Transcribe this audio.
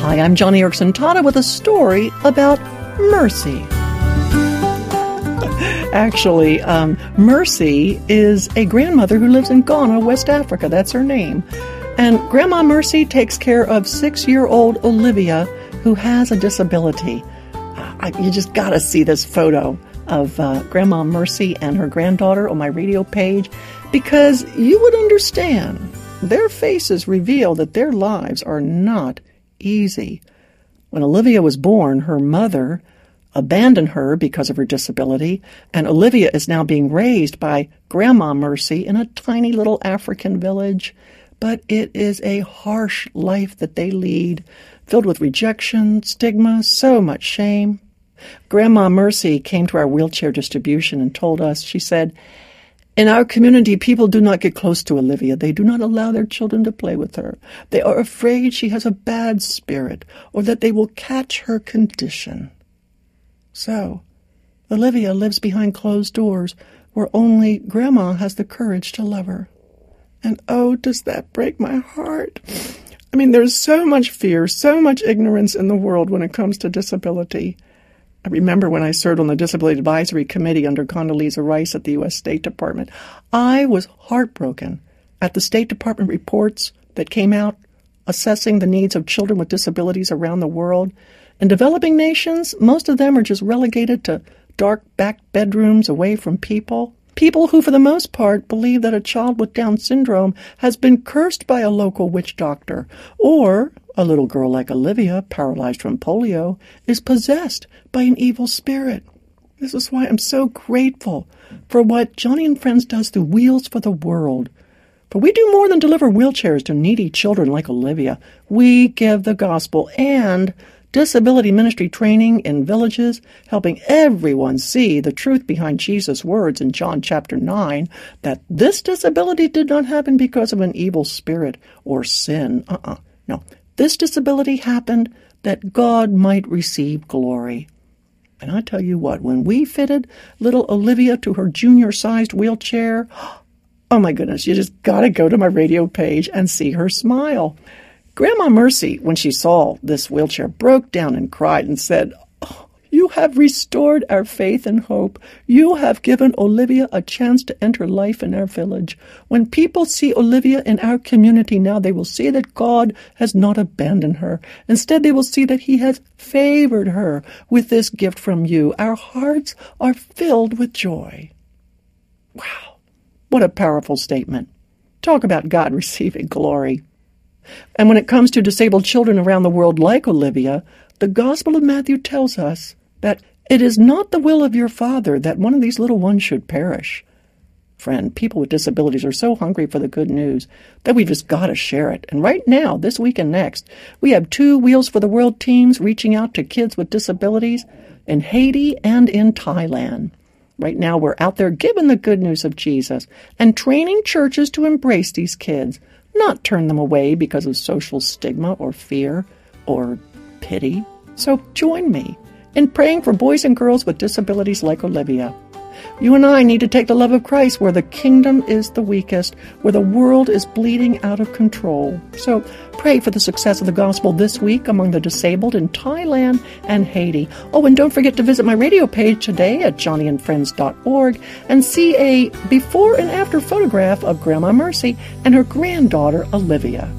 Hi, I'm Joni Eareckson Tada with a story about mercy. Actually, um, Mercy is a grandmother who lives in Ghana, West Africa. That's her name. And Grandma Mercy takes care of six year old Olivia, who has a disability. I, you just got to see this photo of uh, Grandma Mercy and her granddaughter on my radio page because you would understand. Their faces reveal that their lives are not easy. When Olivia was born, her mother abandoned her because of her disability, and Olivia is now being raised by Grandma Mercy in a tiny little African village. But it is a harsh life that they lead, filled with rejection, stigma, so much shame. Grandma Mercy came to our wheelchair distribution and told us, she said, in our community, people do not get close to Olivia. They do not allow their children to play with her. They are afraid she has a bad spirit or that they will catch her condition. So, Olivia lives behind closed doors where only Grandma has the courage to love her. And oh, does that break my heart? I mean, there's so much fear, so much ignorance in the world when it comes to disability. I remember when I served on the Disability Advisory Committee under Condoleezza Rice at the U.S. State Department, I was heartbroken at the State Department reports that came out assessing the needs of children with disabilities around the world. In developing nations, most of them are just relegated to dark back bedrooms away from people. People who, for the most part, believe that a child with Down syndrome has been cursed by a local witch doctor, or a little girl like Olivia, paralyzed from polio, is possessed by an evil spirit. This is why I'm so grateful for what Joni and Friends does through Wheels for the World. For we do more than deliver wheelchairs to needy children like Olivia. We give the gospel and disability ministry training in villages, helping everyone see the truth behind Jesus' words in John chapter 9 that this disability did not happen because of an evil spirit or sin. Uh uh-uh. uh No. This disability happened that God might receive glory. And I tell you what, when we fitted little Olivia to her junior sized wheelchair, oh my goodness, you just got to go to my radio page and see her smile. Grandma Mercy, when she saw this wheelchair, broke down and cried and said, oh, You have restored our faith and hope. You have given Olivia a chance to enter life in our village. When people see Olivia in our community now, they will see that God has not abandoned her. Instead, they will see that He has favored her with this gift from you. Our hearts are filled with joy. Wow, what a powerful statement. Talk about God receiving glory. And when it comes to disabled children around the world like Olivia, the Gospel of Matthew tells us that it is not the will of your Father that one of these little ones should perish. Friend, people with disabilities are so hungry for the good news that we just got to share it. And right now, this week and next, we have two Wheels for the World teams reaching out to kids with disabilities in Haiti and in Thailand. Right now, we're out there giving the good news of Jesus and training churches to embrace these kids not turn them away because of social stigma or fear or pity. So join me in praying for boys and girls with disabilities like Olivia. You and I need to take the love of Christ where the kingdom is the weakest, where the world is bleeding out of control. So pray for the success of the gospel this week among the disabled in Thailand and Haiti. Oh, and don't forget to visit my radio page today at joniandfriends.org and see a before and after photograph of Grandma Mercy and her granddaughter Olivia.